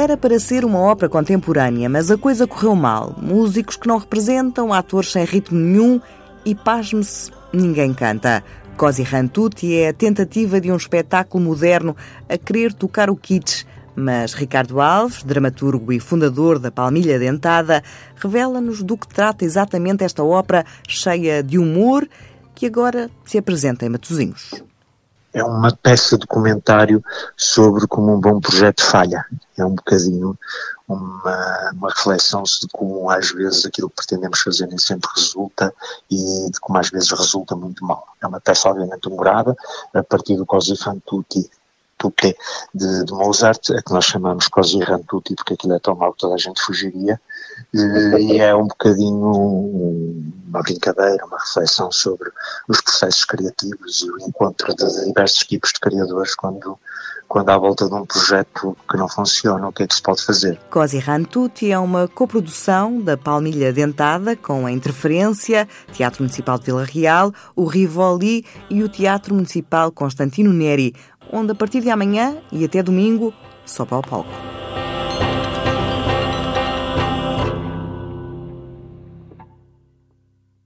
Era para ser uma ópera contemporânea, mas a coisa correu mal. Músicos que não representam, atores sem ritmo nenhum e, pasme-se, ninguém canta. Cosi Rantuti é a tentativa de um espetáculo moderno a querer tocar o kitsch, mas Ricardo Alves, dramaturgo e fundador da Palmilha Dentada, revela-nos do que trata exatamente esta ópera cheia de humor que agora se apresenta em Matosinhos é uma peça de comentário sobre como um bom projeto falha. É um bocadinho uma, uma reflexão de como às vezes aquilo que pretendemos fazer nem sempre resulta e de como às vezes resulta muito mal. É uma peça obviamente humorada, a partir do Così fan tutte de, de Mozart, a que nós chamamos Così fan tutti porque aquilo é tão mau que toda a gente fugiria, e é um bocadinho uma brincadeira, uma reflexão sobre os processos criativos e o encontro de diversos tipos de criadores quando quando à volta de um projeto que não funciona, o que é que se pode fazer? Cosi Rantuti é uma coprodução da Palmilha Dentada com a Interferência, Teatro Municipal de Vila Real, o Rivoli e o Teatro Municipal Constantino Neri, onde a partir de amanhã e até domingo sobe ao palco.